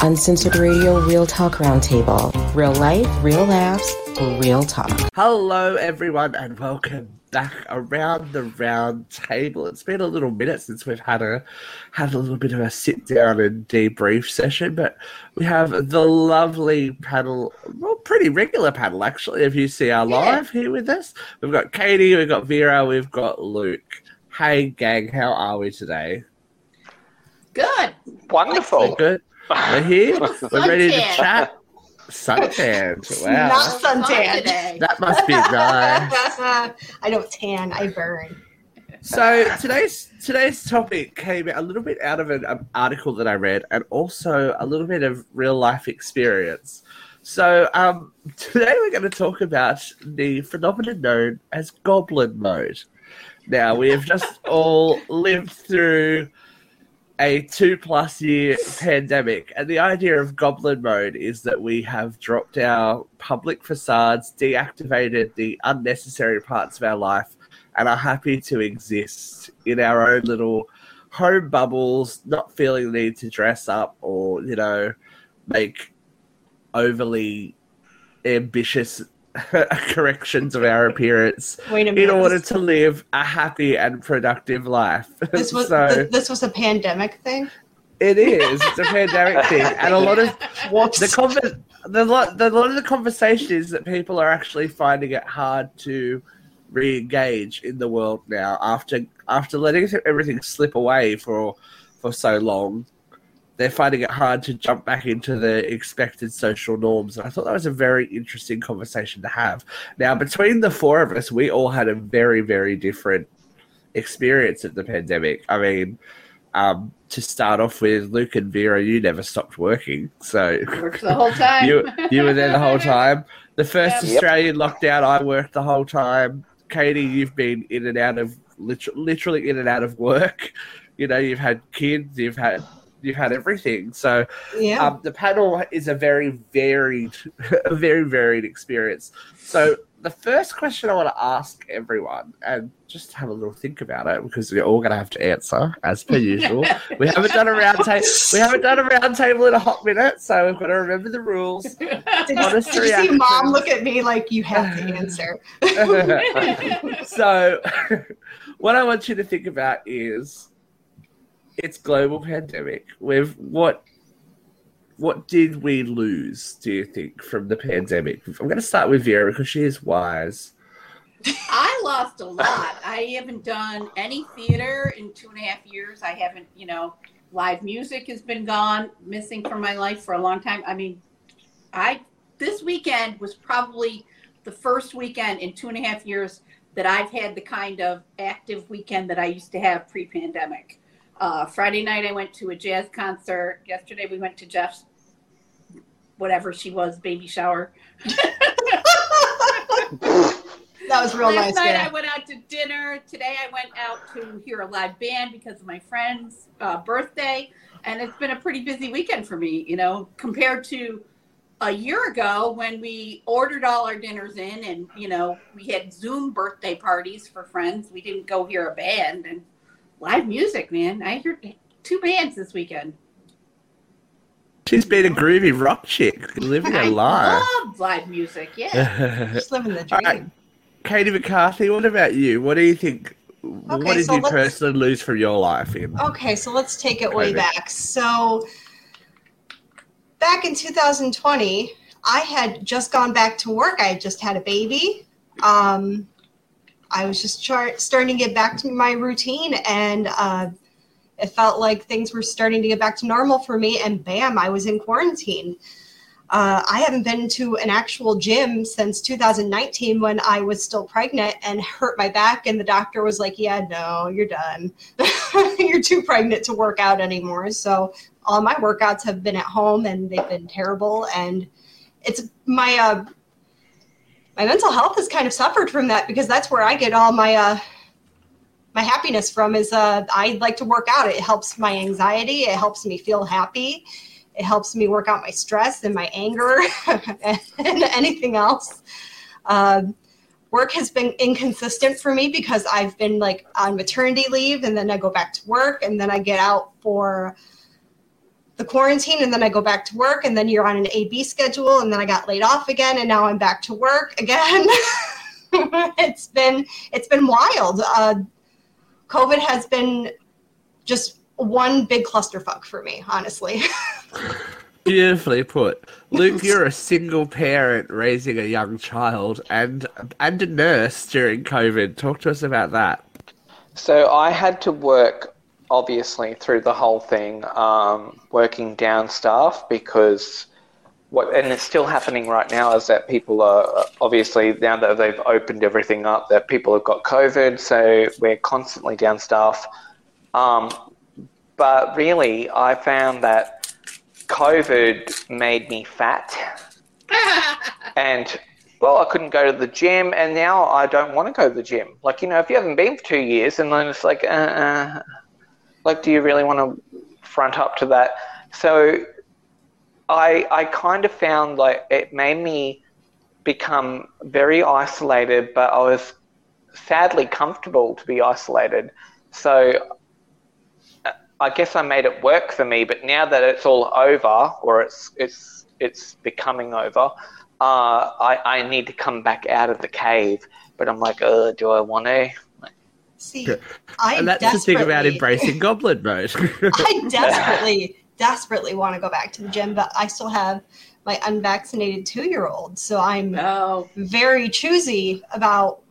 Uncensored Radio Real Talk Roundtable. Real life, real laughs, real talk. Hello, everyone, and welcome back around the round table. It's been a little minute since we've had a had a little bit of a sit down and debrief session, but we have the lovely panel, well, pretty regular panel actually. If you see our live here with us, we've got Katie, we've got Vera, we've got Luke. Hey, gang, how are we today? Good. Wonderful. We're good. We're here. We're ready to chat. Suntanned. Wow. Not Fun suntan. today. That must be nice. I don't tan, I burn. So today's today's topic came a little bit out of an um, article that I read, and also a little bit of real life experience. So um, today we're going to talk about the phenomenon known as goblin mode. Now we have just all lived through a two plus year pandemic, and the idea of goblin mode is that we have dropped our public facades, deactivated the unnecessary parts of our life, and are happy to exist in our own little home bubbles, not feeling the need to dress up or, you know, make overly ambitious corrections of our appearance Wait a minute. in order to live a happy and productive life. this was so th- this was a pandemic thing. it is. It's a pandemic thing, and a lot of Whoops. the conver- the lot the lot of the conversation is that people are actually finding it hard to re-engage in the world now after after letting everything slip away for for so long. They're finding it hard to jump back into the expected social norms, and I thought that was a very interesting conversation to have. Now, between the four of us, we all had a very, very different experience of the pandemic. I mean, um, to start off with, Luke and Vera, you never stopped working, so Works the whole time. you you were there the whole time. The first Yep. Australian lockdown, I worked the whole time. Katie, you've been in and out of liter- literally in and out of work. You know, you've had kids, you've had you've had everything. So Yeah. um, the panel is a very varied, a very varied experience. So the first question I want to ask everyone, and just have a little think about it, because we're all going to have to answer as per usual. we haven't done a round table. We haven't done a round table in a hot minute, so we've got to remember the rules. did honest did you see mom look at me like you have to answer? so, what I want you to think about is it's global pandemic. With what what did we lose? Do you think from the pandemic? I'm going to start with Vera because she is wise. I lost a lot. I haven't done any theater in two and a half years. I haven't, you know, live music has been gone, missing from my life for a long time. I mean, I this weekend was probably the first weekend in two and a half years that I've had the kind of active weekend that I used to have pre-pandemic. Uh, Friday night I went to a jazz concert. Yesterday we went to Jeff's whatever she was baby shower. That was real Last nice. night yeah. I went out to dinner. Today I went out to hear a live band because of my friend's uh, birthday, and it's been a pretty busy weekend for me. You know, compared to a year ago when we ordered all our dinners in, and you know we had Zoom birthday parties for friends. We didn't go hear a band and live music. Man, I heard two bands this weekend. She's been a groovy rock chick, living I a life. love live music. Yeah. Just living the dream. right. Katie McCarthy, what about you? What do you think? what did so you personally lose from your life in? Okay, so let's take it way back. So, back in 2020, I had just gone back to work. I had just had a baby. Um, I was just starting to get back to my routine, and uh, it felt like things were starting to get back to normal for me. And bam, I was in quarantine. Uh, I haven't been to an actual gym since 2019 when I was still pregnant and hurt my back. And the doctor was like, Yeah, no, you're done. you're too pregnant to work out anymore. So all my workouts have been at home and they've been terrible. And it's my, uh, my mental health has kind of suffered from that because that's where I get all my, uh, my happiness from is uh, I like to work out. It helps my anxiety. It helps me feel happy. It helps me work out my stress and my anger and anything else. Um, work has been inconsistent for me because I've been like on maternity leave and then I go back to work and then I get out for the quarantine and then I go back to work and then you're on an AB schedule and then I got laid off again and now I'm back to work again. it's been it's been wild. Uh, COVID has been just one big clusterfuck for me, honestly. Beautifully put. Luke, you're a single parent raising a young child and and a nurse during COVID. Talk to us about that. So I had to work obviously through the whole thing, um, working down staff because what and it's still happening right now is that people are obviously now that they've opened everything up that people have got COVID, so we're constantly down staff. Um, but really, I found that COVID made me fat, and well, I couldn't go to the gym, and now I don't want to go to the gym. Like you know, if you haven't been for two years, and then it's like, uh, uh, like, do you really want to front up to that? So I I kind of found like it made me become very isolated, but I was sadly comfortable to be isolated. So I guess I made it work for me. But now that it's all over, or it's it's it's becoming over, uh, I I need to come back out of the cave. But I'm like, uh, do I want to? See, I and that's the thing about embracing goblin mode. I desperately, desperately want to go back to the gym, but I still have my unvaccinated two year old. So I'm No. very choosy about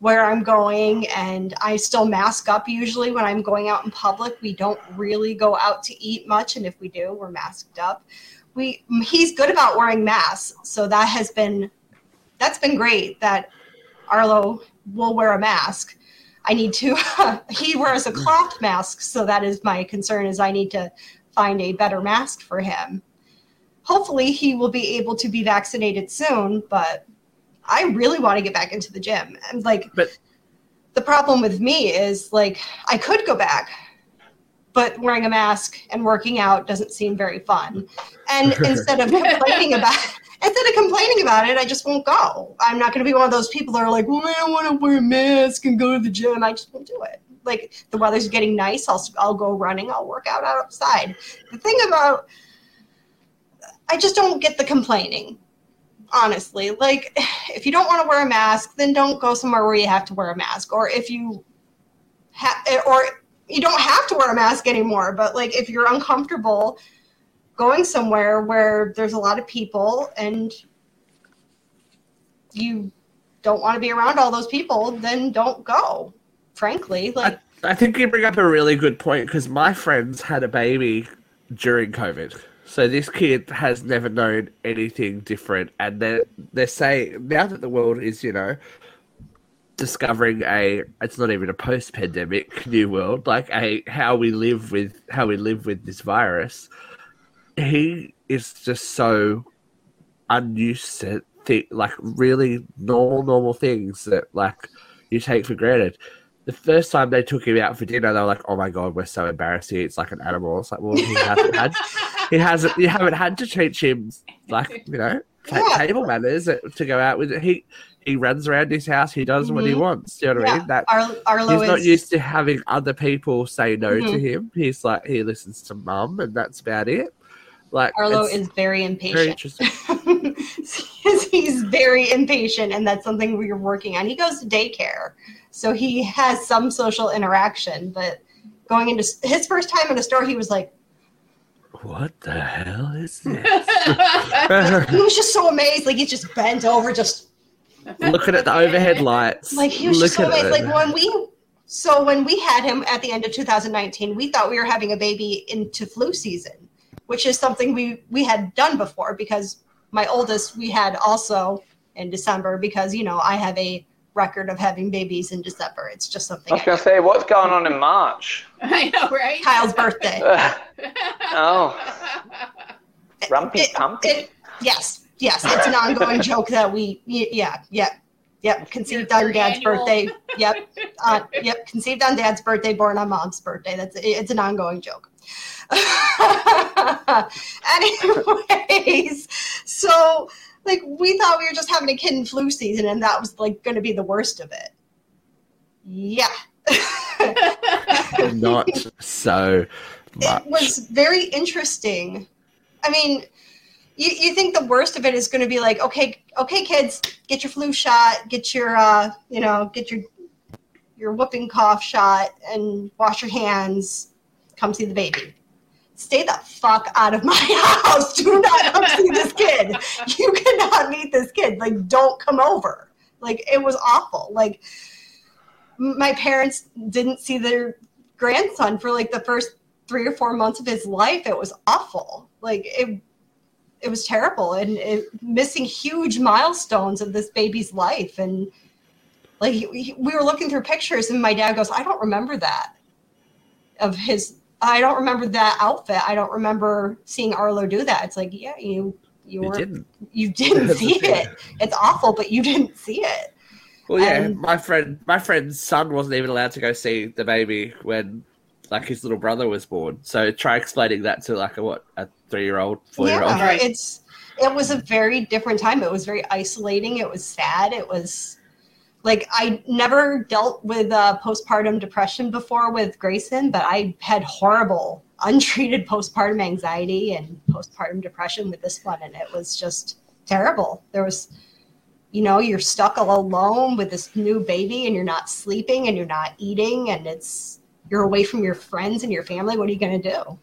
where I'm going, and I still mask up usually when I'm going out in public. We don't really go out to eat much, and if we do, we're masked up. We he's good about wearing masks, so that has been that's been great. That Arlo will wear a mask. I need to. he wears a cloth mask, so that is my concern. Is I need to find a better mask for him. Hopefully, he will be able to be vaccinated soon, but I really want to get back into the gym. And like, But- the problem with me is like, I could go back, but wearing a mask and working out doesn't seem very fun. And instead of complaining about instead of complaining about it, I just won't go. I'm not going to be one of those people that are like, well, I don't want to wear a mask and go to the gym. I just won't do it. Like the weather's getting nice, I'll I'll go running. I'll work out outside. The thing about I just don't get the complaining. Honestly, like if you don't want to wear a mask, then don't go somewhere where you have to wear a mask. Or if you have, or you don't have to wear a mask anymore. But like if you're uncomfortable going somewhere where there's a lot of people and you don't want to be around all those people, then don't go. Frankly, like I think you bring up a really good point because my friends had a baby during COVID. So this kid has never known anything different, and they're they're saying now that the world is, you know, discovering a it's not even a post-pandemic new world, like a how we live with how we live with this virus. He is just so unused to like really normal normal things that like you take for granted the first time they took him out for dinner, they were like, "Oh my god, we're so embarrassed. It's like an animal." It's like, well, he hasn't had, he hasn't, you haven't had to teach him like you know Yeah. table manners to go out with. He he runs around his house. He does what he Mhm. wants. Do you know what I mean? That Ar- Arlo he's not is used to having other people say no to Mhm. him. He's like he listens to mum, and that's about it. Like Arlo is very very impatient. interesting. he's very impatient, and that's something we're working on. He goes to daycare, so he has some social interaction. But going into his first time in a store, he was like, What the hell is this? he was just so amazed. Like he's just bent over, just Looking at the overhead lights. like he was just so amazed. Like when we, so when we had him at the end of 2019, we thought we were having a baby into flu season, which is something we we had done before because my oldest we had also in December because you know I have a record of having babies in December. It's just something. I something. was going to say, what's going on in March? I know, right? Kyle's birthday. oh, rumpy It- pumpy. it- yes, yes, it's an ongoing joke that we, y- yeah, yeah, yep. Conceived on dad's annual. birthday. Yep, uh, yep. Conceived on dad's birthday, born on mom's birthday. That's it's an ongoing joke. Anyways, so like we thought we were just having a kid in flu season, and that was like going to be the worst of it. Yeah. not so. much. it was very interesting. I mean, you, you think the worst of it is going to be like, okay, okay, kids, get your flu shot, get your, uh, you know, get your your whooping cough shot, and wash your hands. Come see the baby. Stay the fuck out of my house. Do not come see this kid. You cannot meet this kid. Like, don't come over. Like, it was awful. Like, my parents didn't see their grandson for like the first three or four months of his life. It was awful. Like, it it was terrible and it, missing huge milestones of this baby's life and like we were looking through pictures and my dad goes i don't remember that of his i don't remember that outfit. I don't remember seeing arlo do that. It's like yeah you you, You weren't didn't. you didn't see it. It's awful but you didn't see it. Well, yeah, And- my friend, my friend's son wasn't even allowed to go see the baby when, like, his little brother was born. So try explaining that to like a what a three year old, four year old. yeah it's it was a very different time. It was very isolating. It was sad. It was like i never dealt with uh, postpartum depression before with grayson but i had horrible untreated postpartum anxiety and postpartum depression with this one and it was just terrible there was you know you're stuck all alone with this new baby and you're not sleeping and you're not eating and it's you're away from your friends and your family what are you going to do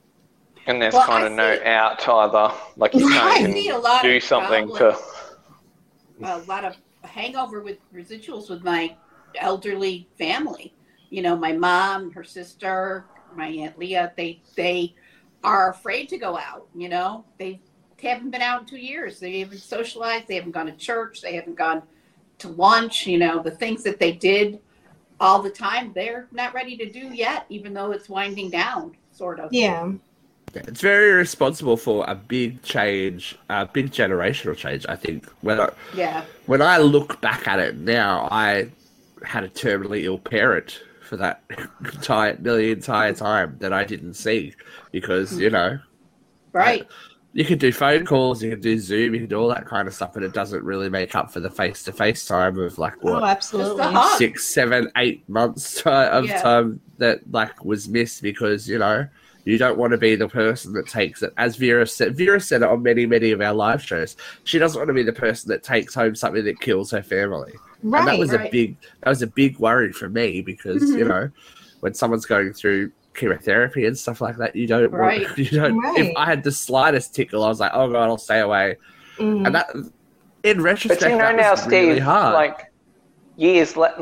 And there's Well, kind of no out either. Like you Right. Can't see a even lot do something to. a lot of hangover with residuals with my elderly family. You know, my mom, her sister, my aunt Leah. They they are afraid to go out. You know, they haven't been out in two years. They haven't socialized. They haven't gone to church. They haven't gone to lunch. You know, the things that they did all the time, they're not ready to do yet, even though it's winding down, sort of. yeah It's very responsible for a big change, a big generational change. I think when I, Yeah. when I look back at it now, I had a terminally ill parent for that entire nearly entire time that I didn't see because you know Right. you can do phone calls, you can do Zoom, you can do all that kind of stuff, but it doesn't really make up for the face to face time of like oh what absolutely Just a hug. six, seven, eight months of Yeah. time that like was missed because you know you don't want to be the person that takes it. As Vera said, Vera said it on many, many of our live shows. She doesn't want to be the person that takes home something that kills her family. right and that was a big that was a big worry for me because you Mhm. know when someone's going through chemotherapy and stuff like that you don't Right. want you don't Right. if i had the slightest tickle i was like oh god i'll stay away Mm. and that in retrospect But you know that now, was really Steve, hard. like years like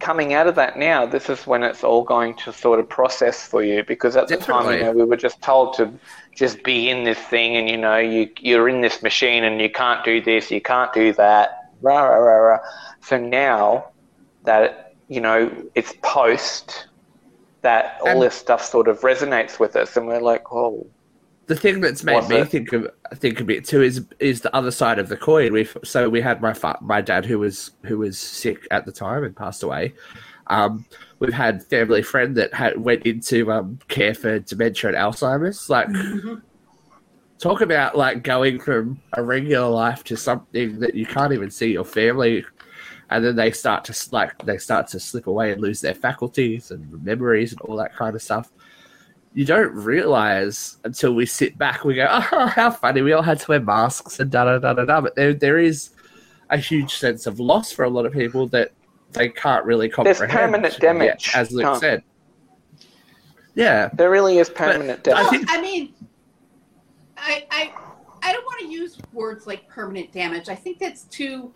coming out of that now, this is when it's all going to sort of process for you because at the time, you know, we were just told to just be in this thing and you know, you you're in this machine and you can't do this, you can't do that, rah rah rah rah. So now that you know it's post that all And- this stuff sort of resonates with us and we're like, oh the thing that's made What's me it? think of think a bit too is is the other side of the coin. We so we had my fa- my dad who was who was sick at the time and passed away. Um, we've had family friend that had went into um, care for dementia and Alzheimer's. Like, talk about like going from a regular life to something that you can't even see your family, and then they start to like they start to slip away and lose their faculties and memories and all that kind of stuff you don't realize until we sit back. We go, "Oh, how funny! We all had to wear masks and da da da da da." But there, there is a huge sense of loss for a lot of people that they can't really comprehend. There's comprehend. permanent yet, damage. as Luke Can't- said. Yeah, there really is permanent I Well, damage. think- I mean, I, I, I don't want to use words like permanent damage. I think that's too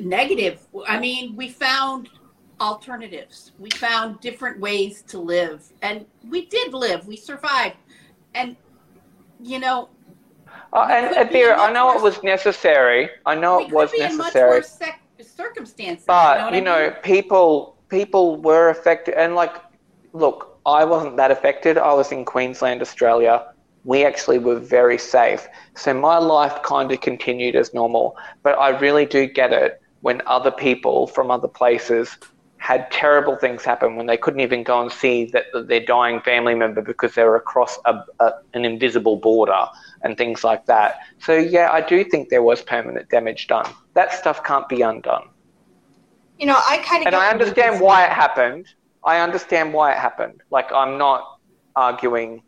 negative. I mean, we found alternatives. We found different ways to live, and we did live. We survived, and you know, Uh, and, Vera, I know it was necessary. I know it was could be in much necessary. worse sec- circumstances. But you know, you I mean? people people were affected, and like, look, I wasn't that affected. I was in Queensland, Australia. We actually were very safe, so my life kind of continued as normal. But I really do get it when other people from other places had terrible things happen when they couldn't even go and see that that their dying family member because they were across a, a, an invisible border and things like that. So yeah, I do think there was permanent damage done. That stuff can't be undone you know, I kind of and I understand why it happened. I understand why it happened. Like I'm not arguing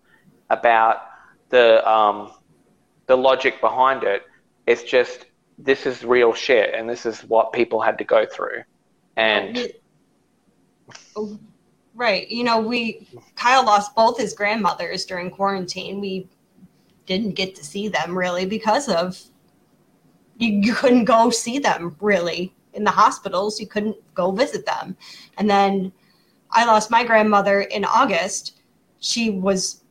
about the um, the logic behind it. It's just this is real shit, and this is what people had to go through. And Right. You know, we Kyle lost both his grandmothers during quarantine. We didn't get to see them really because of you, you couldn't go see them really in the hospitals. You couldn't go visit them. And then I lost my grandmother in August. She was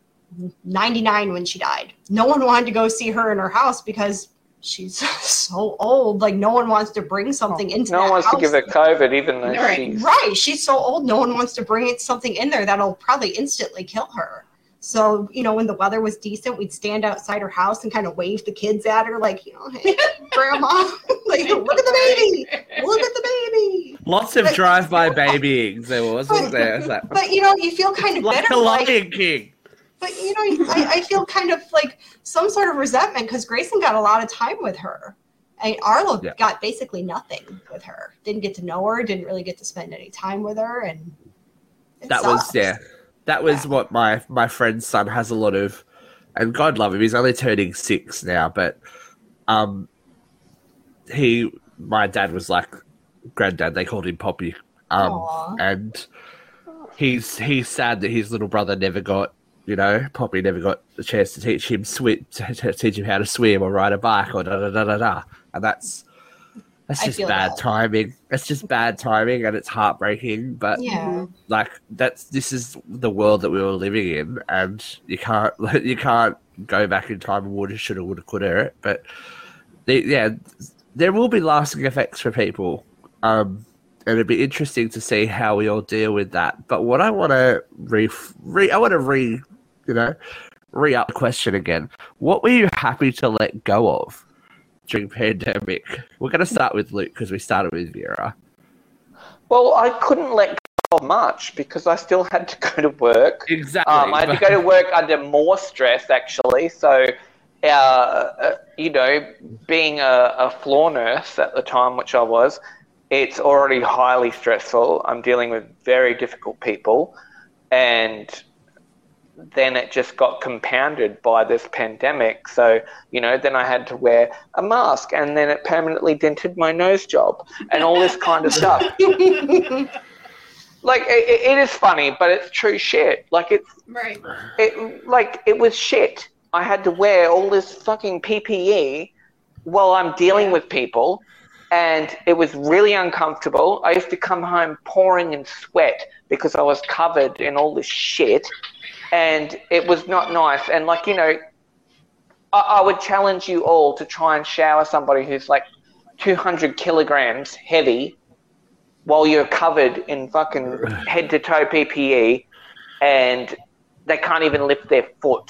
99 when she died. No one wanted to go see her in her house because she's so old. Like no one wants to bring something into no one wants to house. give her COVID, even though Right. she's Right. She's so old, no one wants to bring it, something in there that'll probably instantly kill her. So, you know, when the weather was decent, we'd stand outside her house and kind of wave the kids at her, like, you know, hey, grandma, like, look at the baby, look at the baby. Lots of But- drive-by babyings there was, wasn't there? It's like, But, you know, you feel kind of like bitter. a Like, Lion King. But, you know, I, I feel kind of like some sort of resentment because Grayson got a lot of time with her. And Arlo Yeah. got basically nothing with her. Didn't get to know her, didn't really get to spend any time with her. And that was yeah that was Yeah. what my my friend's son has a lot of and god love him he's only turning six now but um he my dad was like granddad they called him poppy um Aw. and he's he's sad that his little brother never got you know probably never got the chance to teach him swim to, to teach him how to swim or ride a bike or da da da da da and that's that's just bad that. timing. It's just bad timing, and it's heartbreaking. But Yeah. like that's this is the world that we were living in, and you can't you can't go back in time and woulda, shoulda, woulda, coulda it. But the, yeah, there will be lasting effects for people, um, and it'd be interesting to see how we all deal with that. But what I want to re, re I want to re, you know, re up the question again. What were you happy to let go of during pandemic? We're going to start with Luke because we started with Vera. Well, I couldn't let go of much because I still had to go to work. Exactly. Um, I had to go to work under more stress, actually. So, uh, uh, you know, being a, a floor nurse at the time, which I was, it's already highly stressful. I'm dealing with very difficult people. And then it just got compounded by this pandemic. So, you know, then I had to wear a mask and then it permanently dented my nose job and all this kind of stuff. Like, it, it is funny, but it's true shit. Like, it's Right. it like it was shit. I had to wear all this fucking PPE while I'm dealing with people, and it was really uncomfortable. I used to come home pouring in sweat because I was covered in all this shit, and it was not nice. And like you know, I, I would challenge you all to try and shower somebody who's like 200 kilograms heavy while you're covered in fucking head to toe PPE and they can't even lift their foot.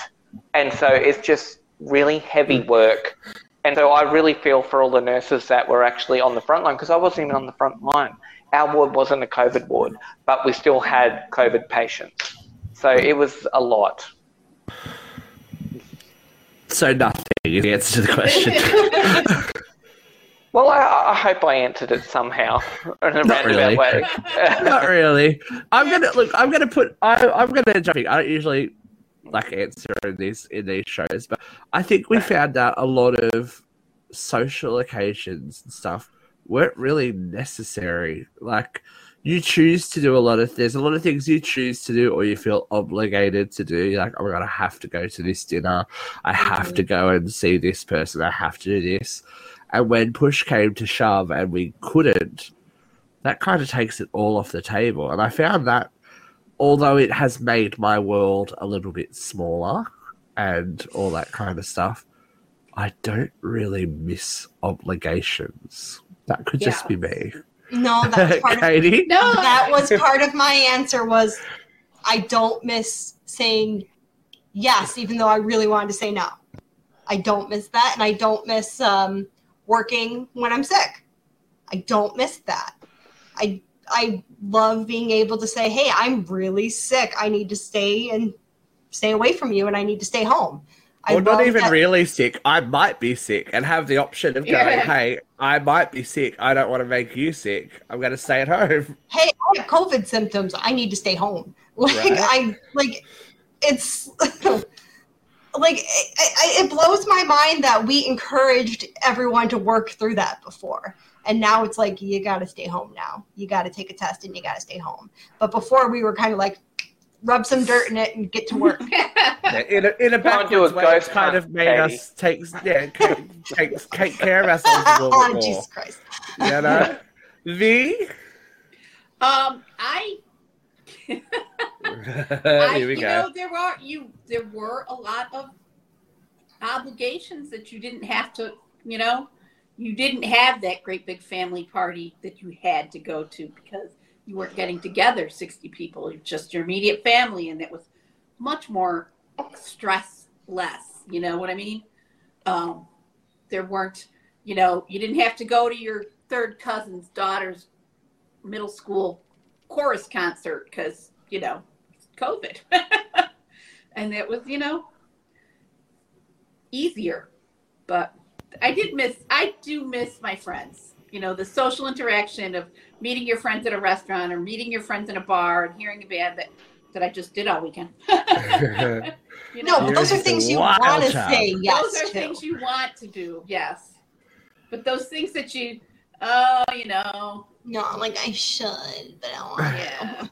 And so it's just really heavy mm. work. And so I really feel for all the nurses that were actually on the front line because I wasn't even on the front line. Our ward wasn't a COVID ward, but we still had COVID patients. So it was a lot. So nothing is the answer to the question. Well, I, I hope I answered it somehow in a Not roundabout really. way. Not really. I'm gonna look. I'm gonna put. I, I'm gonna jump in. I don't usually like answer in these in these shows, but I think we found out a lot of social occasions and stuff weren't really necessary. Like you choose to do a lot of there's a lot of things you choose to do or you feel obligated to do. You're like, oh my god, I have to go to this dinner. I have to mm-hmm. go and see this person. I have to do this. And when push came to shove and we couldn't, that kind of takes it all off the table. And I found that although it has made my world a little bit smaller and all that kind of stuff, I don't really miss obligations. That could just be me. No, that was part of No, that was part of my answer was I don't miss saying yes, even though I really wanted to say no. I don't miss that, and I don't miss um, working when I'm sick. I don't miss that. I I love being able to say, "Hey, I'm really sick. I need to stay and stay away from you, and I need to stay home." Or not even that- really sick. I might be sick and have the option of going, Yeah. hey, I might be sick. I don't want to make you sick. I'm going to stay at home. Hey, I have COVID symptoms. I need to stay home. Like Right. I like it's like it it blows my mind that we encouraged everyone to work through that before. And now it's like you got to stay home now. You got to take a test and you got to stay home. But before we were kind of like rub some dirt in it and get to work. Yeah, in a, in a Go and a way, it's kind of made Katie. us take, yeah, take, take, take care of ourselves a little oh bit more. Jesus Christ! You know? V? um, I I, Here we you go. know, there were you there were a lot of obligations that you didn't have to, you know, you didn't have that great big family party that you had to go to because you weren't getting together 60 people, just your immediate family, and it was much more stress less. You know what I mean? Um, there weren't, you know, you didn't have to go to your third cousin's daughter's middle school chorus concert because you know COVID, and it was you know easier. But I did miss. I do miss my friends. You know, the social interaction of meeting your friends at a restaurant or meeting your friends in a bar and hearing a band that that I just did all weekend. you No, know, but those are things you want to say yes those are to. things you want to do. Yes, but those things that you, oh, you know, No, I'm like I should, but I don't want yeah. to.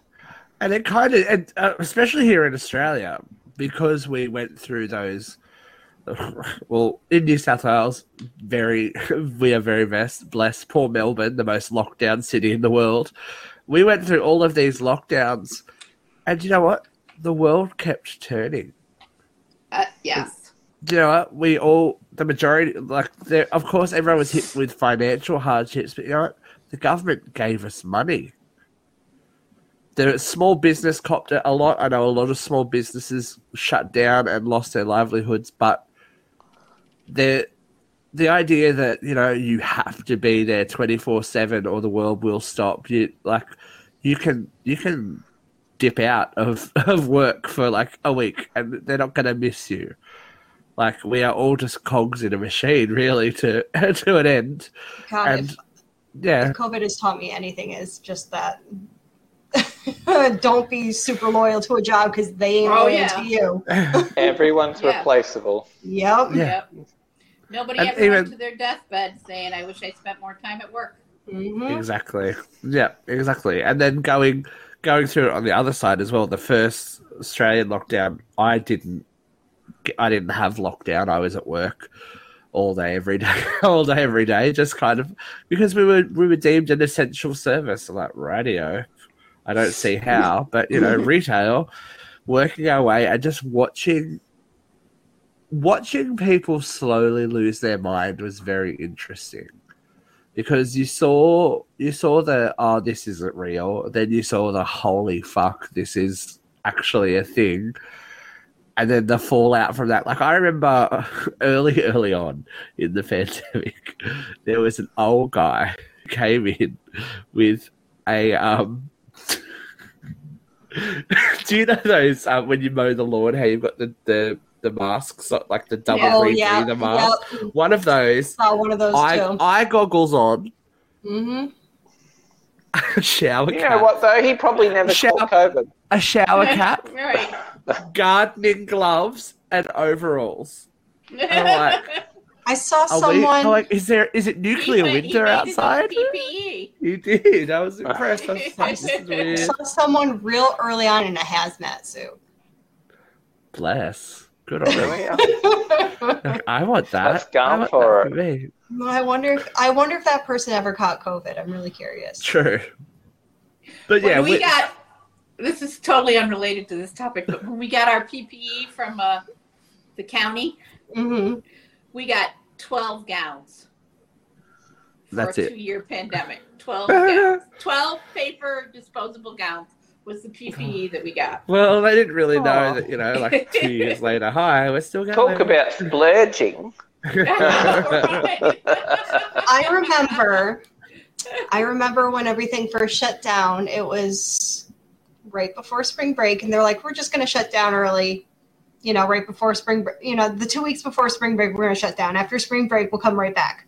And it kind of, and, uh, especially here in Australia, because we went through those. Well, in New South Wales, very we are very blessed. Blessed, poor Melbourne, the most locked down city in the world. We went through all of these lockdowns, and you know what? The world kept turning. Uh, yes. You know what? We all, the majority, like, there, of course, everyone was hit with financial hardships, but you know what? The government gave us money. The small business copped it a lot. I know a lot of small businesses shut down and lost their livelihoods, but the the idea that you know you have to be there twenty four seven or the world will stop. You like you can you can dip out of, of work for like a week and they're not going to miss you. Like we are all just cogs in a machine, really, to to an end. And if, yeah, if COVID has taught me anything, is just that don't be super loyal to a job because they ain't Oh, loyal yeah. to you. Everyone's Yeah. replaceable. Yep. Yeah. Yep. Nobody And ever even- went to their deathbed saying, "I wish I spent more time at work." hmm exactly. Yeah, exactly. And then going going through it on the other side as well. The first Australian lockdown, I didn't, I didn't have lockdown. I was at work all day, every day, all day, every day. Just kind of because we were we were deemed an essential service, like radio. I don't see how, but you know, retail, working our way and just watching. Watching people slowly lose their mind was very interesting because you saw you saw the oh this isn't real then you saw the holy fuck this is actually a thing and then the fallout from that like i remember early early on in the pandemic there was an old guy who came in with a um do you know those uh, when you mow the lawn how you've got the the, the masks like the double Oh breathing yeah. the mask Yep. one of those Saw one of those eye, too. eye goggles on, hmm a shower You cap, know what though? He probably never Shut caught. COVID. a shower cap, right. gardening gloves, and overalls. I'm like, I saw Are we, someone. I'm like, is there is it nuclear He winter made his own outside? PPE. You did. I was impressed. I was like, this is I saw someone real early on in a hazmat suit. Bless. Good on them. Really? I want that. Let's go I want for that for me. I wonder if I wonder if that person ever caught COVID. I'm really curious. True. But When yeah, we we- got this is totally unrelated to this topic, but when we got our PPE from uh, the county, Mm hmm we got 12 gowns for That's a it. two-year pandemic. 12 gowns, 12 paper disposable gowns was the PPE oh. that we got. well, they didn't really know that, you know, like two years later, hi, we're still going. Talk about splurging. I remember. I remember when everything first shut down. It was right before spring break, and they're like, "We're just going to shut down early." You know, right before spring break. You know, the two weeks before spring break, we're going to shut down. After spring break, we'll come right back.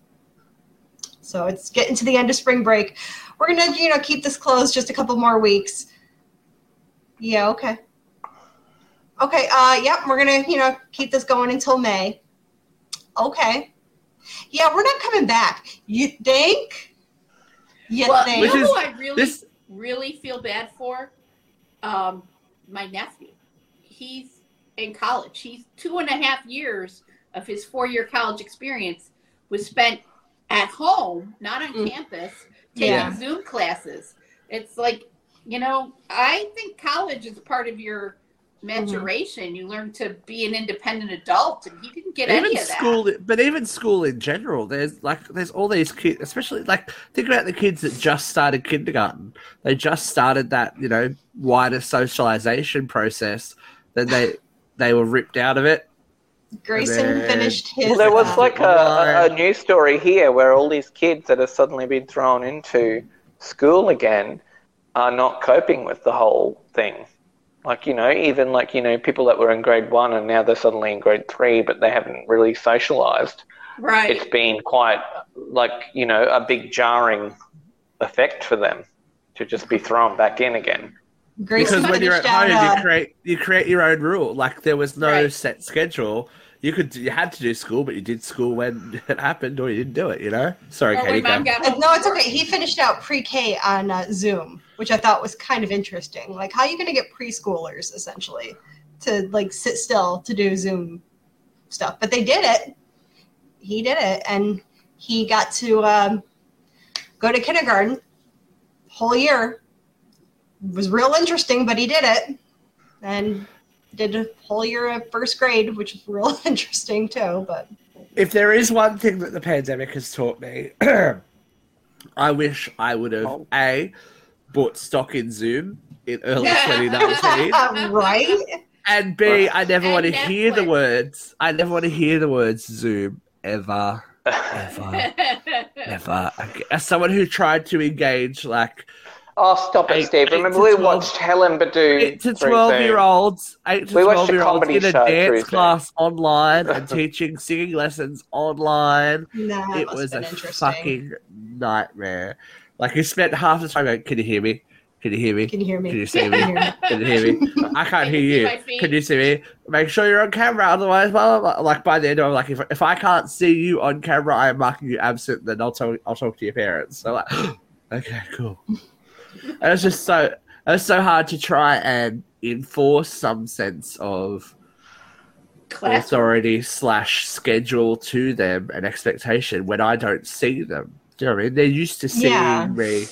So it's getting to the end of spring break. We're going to, you know, keep this closed just a couple more weeks. Yeah, okay. Okay, uh, yep, we're going to, you know, keep this going until May. Okay. Yeah, we're not coming back. You think? You well, think? you know Which who is- I really, this- really feel bad for? Um, my nephew. He's in college. He's two and a half years of his four-year college experience was spent at home, not on Mm. campus, taking Yeah. Zoom classes. It's like, you know, I think college is part of your maturation. You learn to be an independent adult, and he didn't get even any of that. school, but even school in general, there's like there's all these kids, especially like think about the kids that just started kindergarten. They just started that you know wider socialization process. Then they they were ripped out of it. Grayson then- finished his. Well, There was uh, like a, a, a news story here where all these kids that have suddenly been thrown into school again are not coping with the whole thing. Like, you know, even like, you know, people that were in grade one and now they're suddenly in grade three, but they haven't really socialized. right. It's been quite like, you know, a big jarring effect for them to just be thrown back in again. Grayson because when you're at home, you create you create your own rule. Like there was no Right. set schedule. You could you had to do school, but you did school when it happened, or you didn't do it. You know. Sorry, Or Katie. go. got home no, it's okay. He finished out pre-K on uh, Zoom, which I thought was kind of interesting. Like, how are you going to get preschoolers essentially to like sit still to do Zoom stuff? But they did it. He did it, and he got to um, go to kindergarten whole year. It was real interesting, but he did it, and did a whole year of first grade, which was real interesting too. But If there is one thing that the pandemic has taught me, I wish I would have Oh. a bought stock in Zoom in early 2019, right? and b I never And want to hear the words. I never want to hear the words Zoom ever, ever, ever. As someone who tried to engage like Oh, stop it, Eight- Steve. eight Remember we 12 watched Helen Badu eight to 12 year olds, eight to We watched twelve a year olds in a show through dance Zoom. class online and teaching singing lessons online. Nah, it was a fucking nightmare. Like you spent half the time going, "Can you hear me? Can you hear me? Can you hear me? Can you see me? hear me? Can you hear me? I can't hear you see you. my feet? Can you see me? Make sure you're on camera, otherwise, blah, blah, blah. like by the end, I'm like, if, if I can't see you on camera, I am marking you absent. Then I'll tell I'll talk to your parents. So like, okay, cool. And it's just so it's so hard to try and enforce some sense of Class. authority slash schedule to them and expectation when I don't see them. Do you know what I mean? They're used to seeing Yeah. me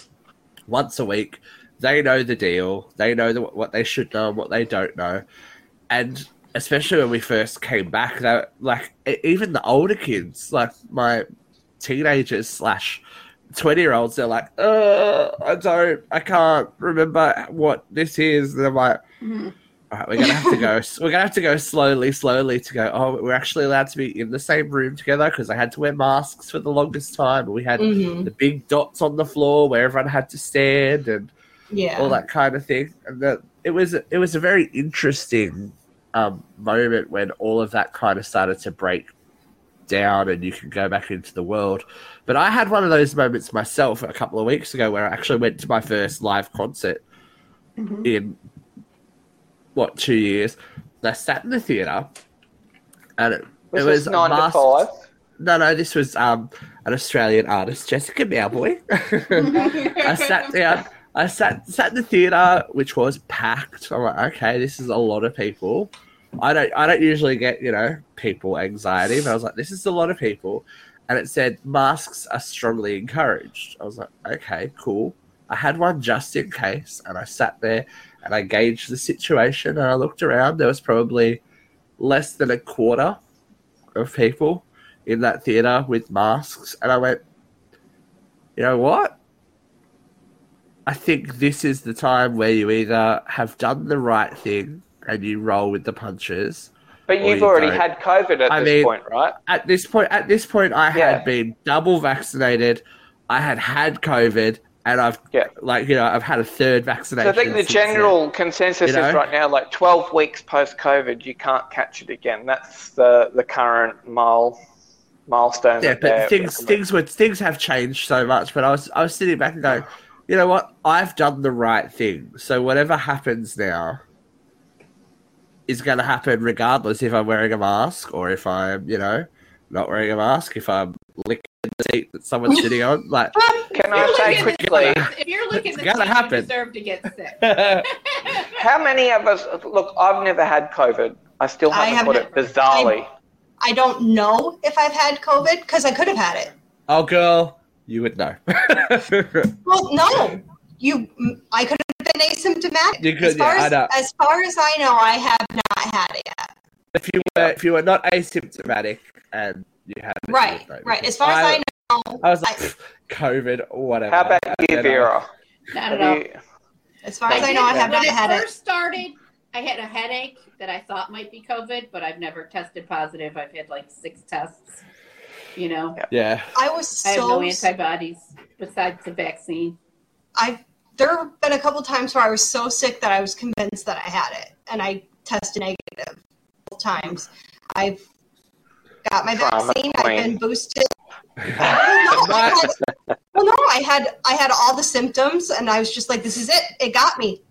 once a week. They know the deal. They know the, what they should know and what they don't know. And especially when we first came back, that like even the older kids, like my teenagers slash twenty year olds, they're like, "Uh, I don't, I can't remember what this is." And I'm like, Mhm. all right, we're gonna have to go. We're gonna have to go slowly, slowly to go. Oh, we're actually allowed to be in the same room together because I had to wear masks for the longest time. We had Mhm. the big dots on the floor where everyone had to stand and Yeah. all that kind of thing. And that it was it was a very interesting um, moment when all of that kind of started to break down and you can go back into the world. But I had one of those moments myself a couple of weeks ago where I actually went to my first live concert Mhm. in what two years. And I sat in the theater, and it, Was it was nine masked- to five? No, no, this was um an Australian artist, Jessica Mauboy. I sat down. I sat sat in the theater, which was packed. I'm like, okay, this is a lot of people. I don't I don't usually get you know people anxiety, but I was like, this is a lot of people, and it said masks are strongly encouraged. I was like, okay, cool. I had one just in case, and I sat there and I gauged the situation, and I looked around. There was probably less than a quarter of people in that theater with masks, and I went, you know what? I think this is the time where you either have done the right thing and you roll with the punches. But Or you've you already don't. had COVID at I this mean- point, right? At this point, at this point, I Yeah. had been double vaccinated. I had had COVID. and I've Yeah. like you know I've had a third So vaccination. I think the since then. general consensus You know? is right now, like 12 weeks post COVID, you can't catch it again. That's the, the current mile milestone. yeah, but things things were things have changed so much. But I was I was sitting back and going, you know what? I've done the right thing. So whatever happens now is going to happen regardless if I'm wearing a mask or if I'm you know not wearing a mask. If I'm licking the seat that someone's sitting on, like. Can If you're I say looking at quickly, If you're looking It's at gotta the happen. you deserve to get sick. how many of us, look, I've never had COVID. I still haven't got haven't- it, bizarrely. I don't know if I've had COVID because I could have had it. oh, girl, you would know. Well, no, you. I could have been asymptomatic. You could, as far yeah, I as, know. as far as I know, I have not had it yet. if you were if you were not asymptomatic and you had it, Right, would right. As far as I know, I was like, I- COVID, whatever. How about you, then I- Vera? Not Have at all. as far as I did- know, I have when not it had it. first started, I had a headache that I thought might be COVID, but I've never tested positive. I've had like six tests. You know, Yeah, I was so I have no so. antibodies besides the vaccine. I've there have been a couple times where I was so sick that I was convinced that I had it, and I tested negative both times. I've got my Trauma vaccine. I've been boosted. Well, no, I had, well, no, I had I had all the symptoms, and I was just like, "This is it. It got me.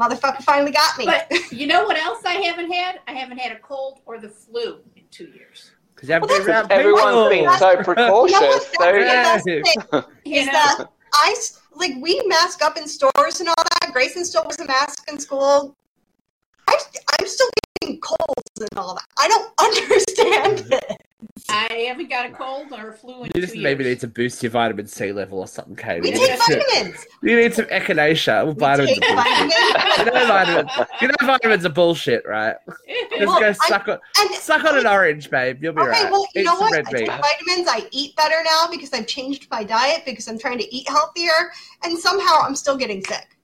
Motherfucker finally got me." But you know what else I haven't had? I haven't had a cold or the flu in two years. because you haven't Well, been that's- around Everyone's people. been so You know precautious. what? That's so- the Yeah. best thing, You is know, that I s- like we mask up in stores and all that. Grayson still wears a mask in school. I, I'm still getting colds and all that. I don't understand it. I haven't got a cold or a flu in You just two maybe years. need to boost your vitamin C level or something, Katie. We You take need to- vitamins. You need some echinacea. Well, We vitamins. take are bullshit. You know vitamins. vitamins. You know vitamins are bullshit, right? Just Well, go I- suck on And suck on an orange, babe. You'll be okay, right. well, you Eat know what? red I meat. take vitamins. I eat better now because I've changed my diet because I'm trying to eat healthier, and somehow I'm still getting sick.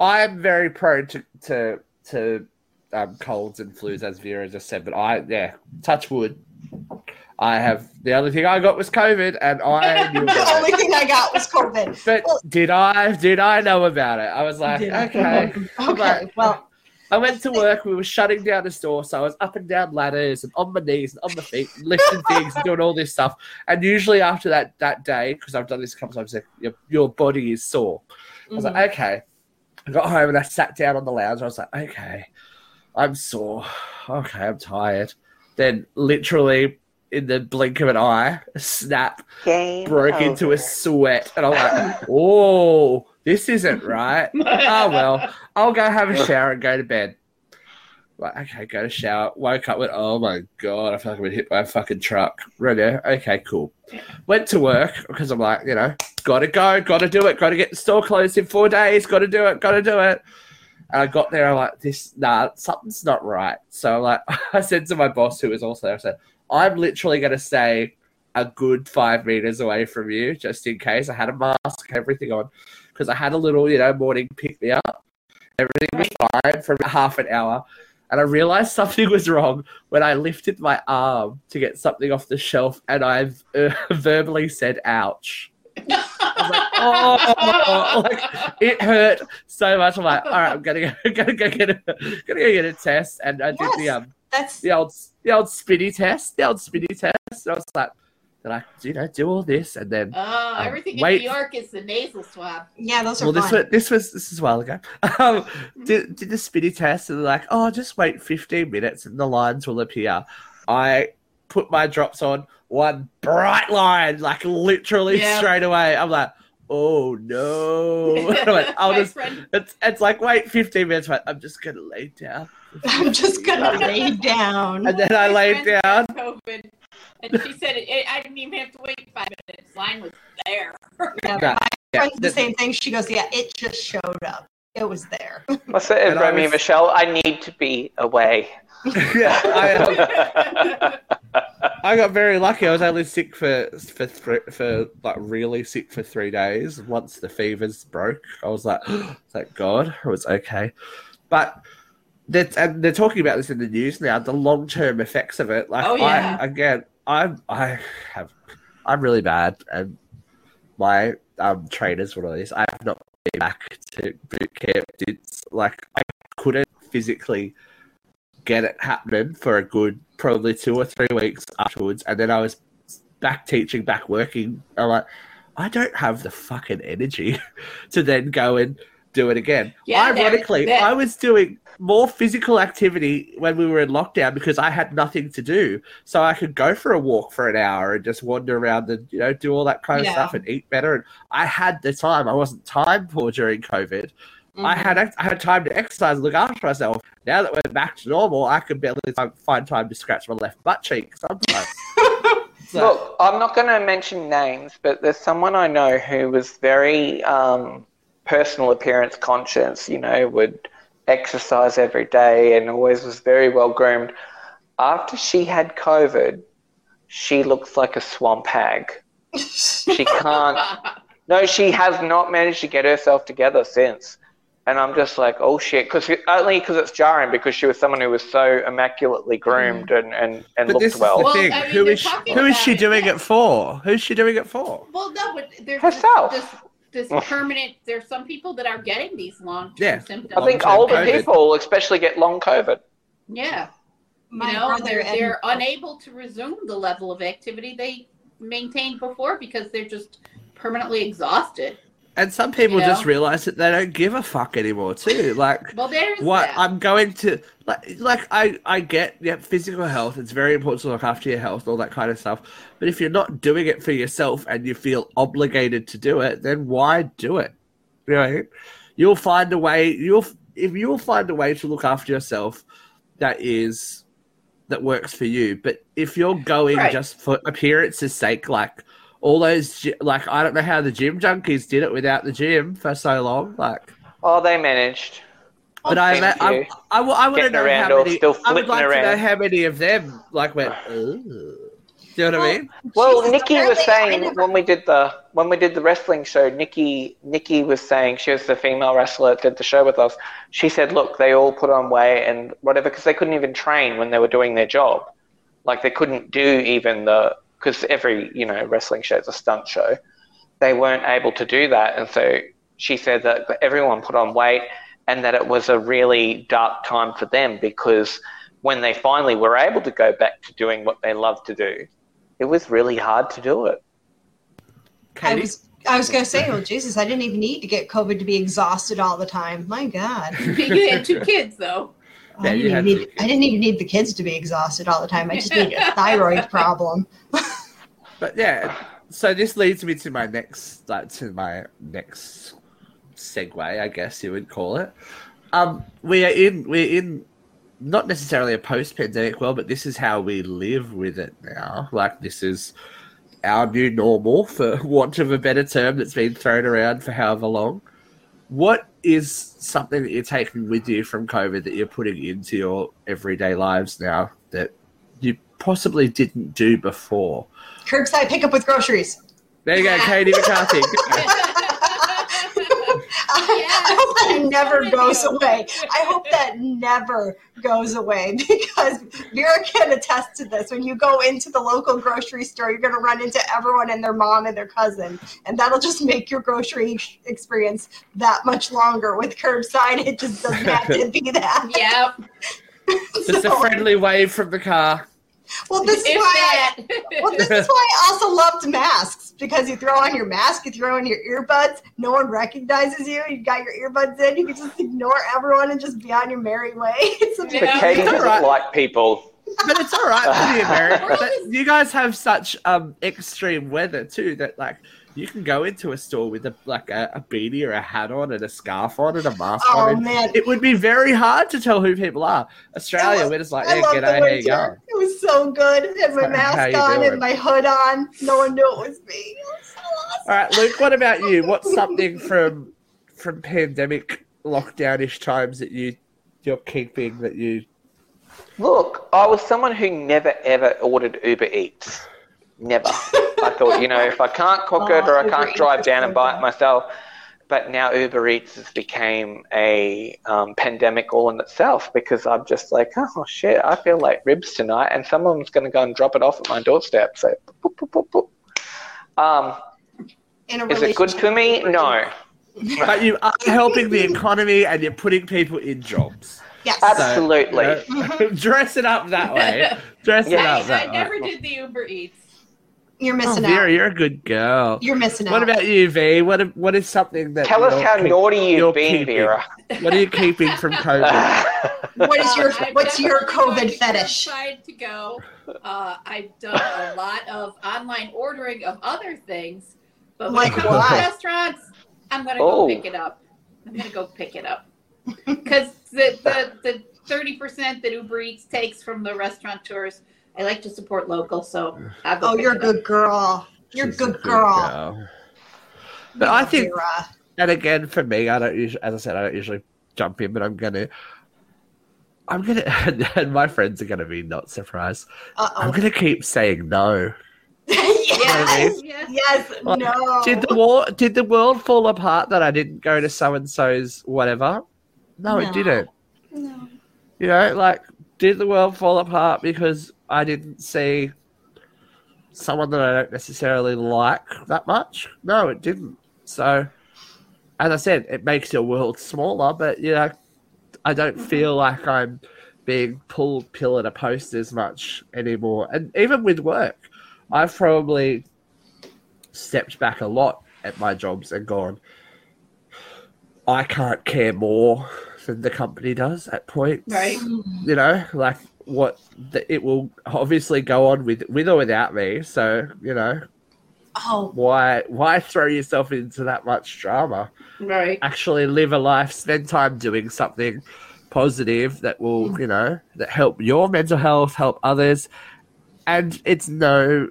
I'm very prone to to to um, colds and flus, as Vera just said. But I, yeah, touch wood. I have the only thing I got was COVID, and I knew The only it. thing I got was COVID. But Well- did I? Did I know about it? I was like, okay. Okay, well, I went to work. We were shutting down the store, so I was up and down ladders and on my knees and on my feet, lifting things, and doing all this stuff. And usually after that that day, because I've done this a couple times, like, your your body is sore. I was mhm. like, okay. I got home and I sat down on the lounge. I was like, okay, I'm sore. Okay, I'm tired. Then, literally, in the blink of an eye, snap Game broke into a sweat. And I'm like, oh, this isn't right. Oh, well, I'll go have a shower and go to bed. Like, okay, go to shower. Woke up, went, oh my God, I feel like I've been hit by a fucking truck. Radio, okay, cool. Went to work because I'm like, you know, gotta go, gotta do it, gotta get the store closed in four days, gotta do it, gotta do it. And I got there, I'm like, this, nah, something's not right. So, like, I said to my boss, who was also there, I said, I'm literally gonna stay a good five meters away from you, just in case. I had a mask, everything on, because I had a little, you know, morning pick me up. Everything was fine for half an hour. And I realized something was wrong when I lifted my arm to get something off the shelf and I uh, verbally said, ouch. Oh, like it hurt so much. I'm like, all right, I'm gonna go, gonna go get a, gonna go get a test, and I did the um, that's the old, the old spinny test, the old spinny test. And I was like, did I, you know, do all this, and then Oh, Um, everything wait. in New York is the nasal swab. yeah, those are well, this was this was this is a while ago. Um, did did the spinny test, and they're like, oh, just wait 15 minutes, and the lines will appear. I put my drops on one bright line, like literally Yeah. straight away. I'm like, oh no! I went, I'll just. friend, It's, it's like wait 15 minutes. But I'm just gonna lay down, I'm just gonna lay down. and then I my laid down. COVID, and she said it, it, I didn't even have to wait five minutes. Line was there. Yeah, Yeah, my yeah, friend's the that- same thing. She goes, "Yeah, it just showed up. It was there." What's it, And Remy was- Michelle? I need to be away. yeah, I, um, I got very lucky. I was only sick for for for, for like really sick for three days. Once the fevers broke, I was like, thank God, it was okay. But they're, and they're talking about this in the news now. The long term effects of it. Like, Oh, yeah. I again, I'm I have I'm really bad, and my um, trainers would all this. I have not been back to boot camp. It's like I couldn't physically get it happening for a good probably two or three weeks afterwards, and then I was back teaching, back working. I'm like, I don't have the fucking energy to then go and do it again. Yeah, Ironically, there- I was doing more physical activity when we were in lockdown because I had nothing to do. So I could go for a walk for an hour and just wander around and, you know, do all that kind of Yeah. stuff and eat better. And I had the time. I wasn't time poor during COVID. I had I had time to exercise and look after myself. Now that we're back to normal, I can barely fi- find time to scratch my left butt cheek sometimes. So- Look, I'm not going to mention names, but there's someone I know who was very um, personal appearance conscious, you know, would exercise every day and always was very well groomed. After she had COVID, she looks like a swamp hag. She can't. No, she has not managed to get herself together since. And I'm just like, oh shit, because only because it's jarring because she was someone who was so immaculately groomed and, and, and but this looked is well. the Well, thing. I mean, who they're is she, talking who is she it, doing yeah. it for? Who's she doing it for? Well, no, but there's Herself. This, this permanent. There's some people that are getting these long-term Yeah. symptoms. I think older COVID. people especially get long COVID. Yeah, My you know, they're and- they're unable to resume the level of activity they maintained before because they're just permanently exhausted. And some people You just realize that they don't give a fuck anymore too. Like Well, there's what that. I'm going to like like I I get yeah physical health it's very important to look after your health all that kind of stuff but if you're not doing it for yourself and you feel obligated to do it then why do it you know you'll find a way you'll if you'll find a way to look after yourself that is that works for you but if you're going Right. just for appearance's sake like all those like I don't know how the gym junkies did it without the gym for so long like Oh, they managed. but I, thank I, you. I, I, want to know how many. still I would flitting like to know how many of them like went. Ooh. Do you know what I mean? Well, Jesus, Nikki was saying never- when we did the when we did the wrestling show, Nikki Nikki was saying she was the female wrestler that did the show with us. She said, "Look, they all put on weight and whatever because they couldn't even train when they were doing their job. Like they couldn't do even the because every you know wrestling show is a stunt show. They weren't able to do that, and so she said that everyone put on weight and that it was a really dark time for them because when they finally were able to go back to doing what they love to do, it was really hard to do it. I was I was gonna say, well, Jesus, I didn't even need to get COVID to be exhausted all the time. My God, you had two kids though. I, didn't had even to- need, I didn't even need the kids to be exhausted all the time. I just need a thyroid problem. But yeah, so this leads me to my next, like, to my next segue, I guess you would call it. Um, we are in, we're in, not necessarily a post-pandemic world, but this is how we live with it now. Like this is our new normal, for want of a better term, that's been thrown around for however long. What is something that you're taking with you from COVID that you're putting into your everyday lives now that you possibly didn't do before? Curbside pickup with groceries. There you go, Katie McCarthy. I hope that Yes, never goes you. away. I hope that never goes away because Vera can attest to this. When you go into the local grocery store, you're going to run into everyone and their mom and their cousin, and that'll just make your grocery experience that much longer. With curbside, it just doesn't have to be that. Yep. Just a friendly wave from the car. Well, this is If why. I, well, this is why I also loved masks because you throw on your mask, you throw on your earbuds, no one recognizes you. You got your earbuds in, you can just ignore everyone and just be on your merry way. It's a Yeah. But Katie doesn't alright. like people. But it's all right for the Americans. You guys have such um extreme weather too that like you can go into a store with a like a, a beanie or a hat on and a scarf on and a mask Oh on. And man, it would be very hard to tell who people are. Australia, we're just like, I hey, love g'day, the how you winter. going? It was so good. Had my How mask on doing? and my hood on. No one knew it was me. It was so awesome. All right, Luke. What about you? What's something from from pandemic lockdownish times that you you're keeping that you Look, I was someone who never ever ordered Uber Eats. Never. I thought, you know, if I can't cook it Oh, or I can't Eats drive down and buy it myself. But now Uber Eats has became a um, pandemic all in itself because I'm just like, oh shit, I feel like ribs tonight, and someone's going to go and drop it off at my doorstep. So, boop, boop, boop, boop. Um, Is it good for me? No. But you are helping the economy and you're putting people in jobs. Yes. So, Absolutely. you know, dress it up that way. Dress it up I, that I never way. did the Uber Eats. You're Oh, missing Vera, out. you're a good girl. You're missing What out. What about you, V? What what is something that Tell us how keep- naughty you've you're been, keeping? Vera. What are you keeping from COVID? what is your Uh, what's your COVID fetish? Tried to go. Uh, I've done a lot of online ordering of other things, but when Like it comes to what? restaurants, I'm gonna Oh. go pick it up. I'm gonna go pick it up because the the the thirty percent that Uber Eats takes from the restaurateurs, I like to support local, so I'll go. Oh, you're a it up. good girl. You're a She's a good girl. But I think, Vera. and again, for me, I don't usually, as I said, I don't usually jump in, but I'm gonna. I'm gonna, and my friends are gonna be not surprised. I'm gonna keep saying no. yes. Yes. Yes. Like, No. Did the war? Did the world fall apart that I didn't go to so and so's whatever? No, No. it didn't. No. You know, like, did the world fall apart because I didn't see someone that I don't necessarily like that much? No, it didn't. So, as I said, it makes your world smaller, but, you know, I don't feel like I'm being pulled pillar to post as much anymore. And even with work, I've probably stepped back a lot at my jobs and gone, I can't care more than the company does at points Right. you know, like what the, it will obviously go on with with or without me. So you know, Oh, why why throw yourself into that much drama? Right. Actually, live a life, spend time doing something positive that will hmm. you know that help your mental health, help others, and it's no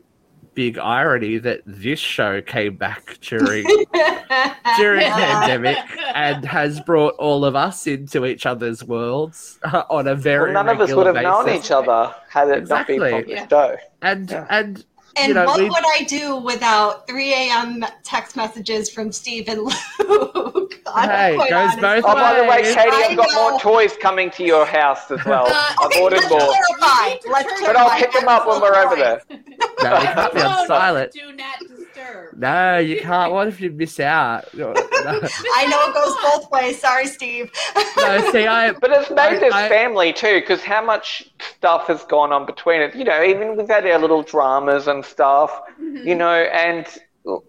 big irony that this show came back during during Yeah. pandemic and has brought all of us into each other's worlds on a very Well, none of us would regular have known each other had it Exactly. not been for Yeah. show. and Yeah. and And you know, what we- would I do without 3 a.m. text messages from Steve and Luke? I'm Hey, goes honest. both Oh, by the way, ways. Katie, I I've got more toys coming to your house as well. Uh, I've Okay, ordered let's more. clarify. You need to Let's turn But I'll pick them up when we're over there. No, you can't be on silent. Do not disturb. No, you can't. What if you miss out? No, I know it goes both ways. Sorry, Steve. no see, I But it's made I- this I- family too, because how much stuff has gone on between it. You know, even we've had our little dramas and stuff. Mhm. You know, and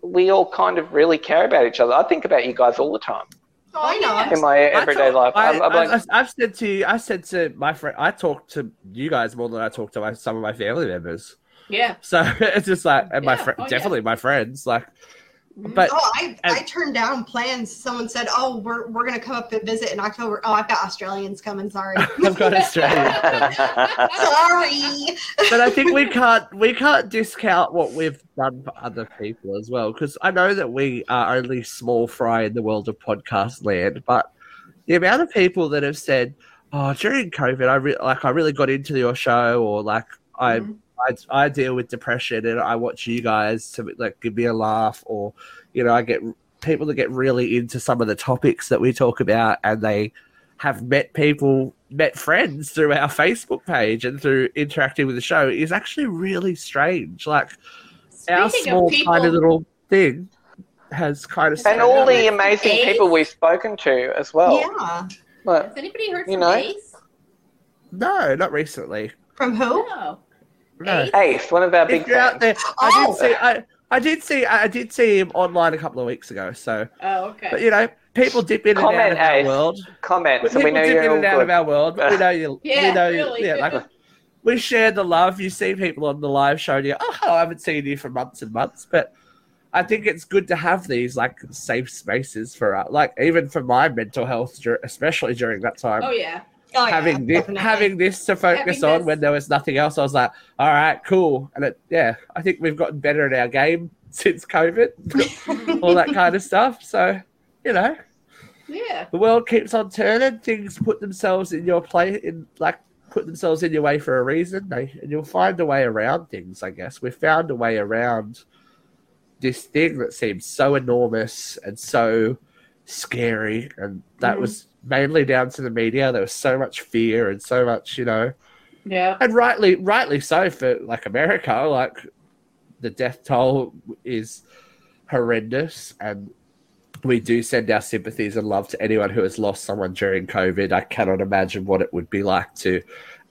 we all kind of really care about each other. I think about you guys all the time Oh, I know. in my everyday I life. I, I'm, I'm like, I, have said to you, I said to my friend, I talk to you guys more than I talk to my, some of my family members. Yeah. So it's just like, and my Yeah. friend, Oh, yeah. definitely my friends, like, Mhm. but Oh, I, And- I turned down plans. Someone said, "Oh, we're, we're gonna come up and visit in October." Oh, I've got Australians coming. Sorry, I've got Australian. sorry. but I think we can't we can't discount what we've done for other people as well because I know that we are only small fry in the world of podcast land, but the amount of people that have said, "Oh, during COVID, I re- like I really got into your show," or like I, Mhm. I I deal with depression and I watch you guys to like give me a laugh, or you know I get people that get really into some of the topics that we talk about and they have met people, met friends through our Facebook page and through interacting with the show is actually really strange. Like our small people, tiny little thing has kind of and all the Ace? amazing people we've spoken to as well. Yeah. But has anybody heard You from know. Ace? no, not recently. From who? No. No. Ace? Ace, one of our big If out fans. there, I Oh. did see. I, I did see. I did see him online a couple of weeks ago. So, Oh, okay. but you know, people dip in and out Comment, of our world. Comment, so we know dip you're in and out of good. our world. But we know you. yeah, we know really. Yeah, like we share the love. You see people on the live show, and you go, "Oh, I haven't seen you for months and months." But I think it's good to have these like safe spaces for uh, like even for my mental health, dur- especially during that time. oh yeah. Oh, yeah, having this, definitely. having this to focus Having on this. when there was nothing else, I was like, "All right, cool." And it, yeah, I think we've gotten better at our game since COVID, all that kind of stuff. So, you know, Yeah. the world keeps on turning. Things put themselves in your play, in like put themselves in your way for a reason. They, and you'll find a way around things. I guess we found a way around this thing that seems so enormous and so scary, and that Mhm. was mainly down to the media. There was so much fear and so much, you know, Yeah. and rightly, rightly so for like America. Like the death toll is horrendous, and we do send our sympathies and love to anyone who has lost someone during COVID. I cannot imagine what it would be like to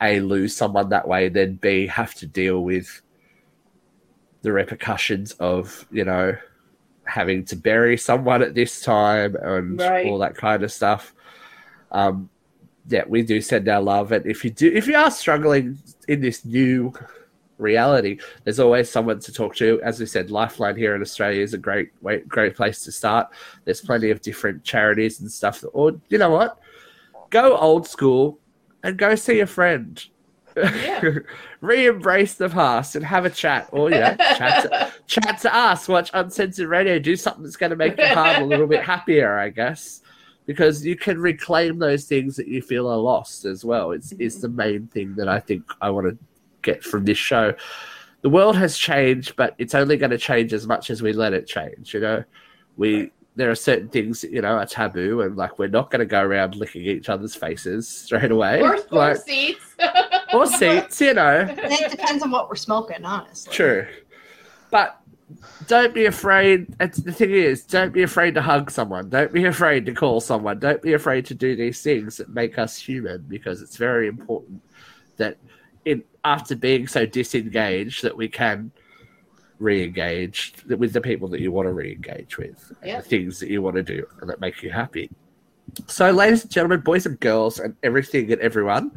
a lose someone that way, then b have to deal with the repercussions of you know having to bury someone at this time and Right. all that kind of stuff. Um, yeah, we do send our love, and if you do, if you are struggling in this new reality, there's always someone to talk to. As we said, Lifeline here in Australia is a great, way, great place to start. There's plenty of different charities and stuff. That, or you know what, go old school and go see a friend. Yeah. Re-embrace the past and have a chat, or you know, chat to, chat to us. Watch uncensored radio. Do something that's going to make your heart a little bit happier, I guess, because you can reclaim those things that you feel are lost as well. It's mm-hmm. is the main thing that I think I want to get from this show. The world has changed, but it's only going to change as much as we let it change. You know, we there are certain things that you know are taboo, and like we're not going to go around licking each other's faces straight away. Or, or like, seats. Or seats, you know. it depends on what we're smoking, honestly. True. But don't be afraid. It's, the thing is, don't be afraid to hug someone. Don't be afraid to call someone. Don't be afraid to do these things that make us human because it's very important that in after being so disengaged that we can re-engage with the people that you want to re-engage with and the things that you want to do and that make you happy. So, ladies and gentlemen, boys and girls, and everything and everyone,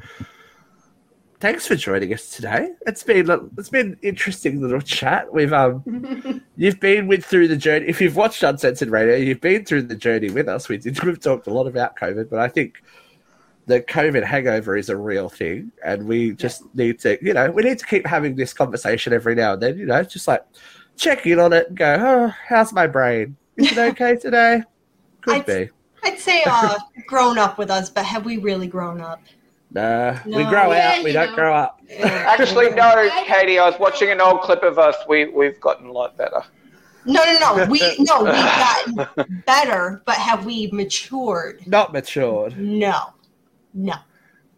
thanks for joining us today. It's been it's been interesting little chat. We've um you've been with through the journey. If you've watched Uncensored Radio, you've been through the journey with us. We did we've talked a lot about COVID, but I think the COVID hangover is a real thing, and we just need to you know we need to keep having this conversation every now and then. You know, just like check in on it and go, oh, how's my brain? Is it okay today? Could I'd- be. I'd say uh, grown up with us, but have we really grown up? Nah, we grow Yeah, out. We don't know. grow up. Actually, no, Katie. I was watching an old clip of us. We we've gotten a lot better. No, no, no. We no, we've gotten better, but have we matured? Not matured. No, no.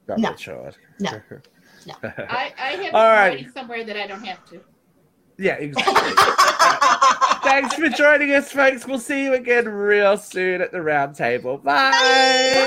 Not No. matured. No. I, I have All right. money somewhere that I don't have to. Yeah, exactly. Thanks for joining us, folks. We'll see you again real soon at the round table. Bye.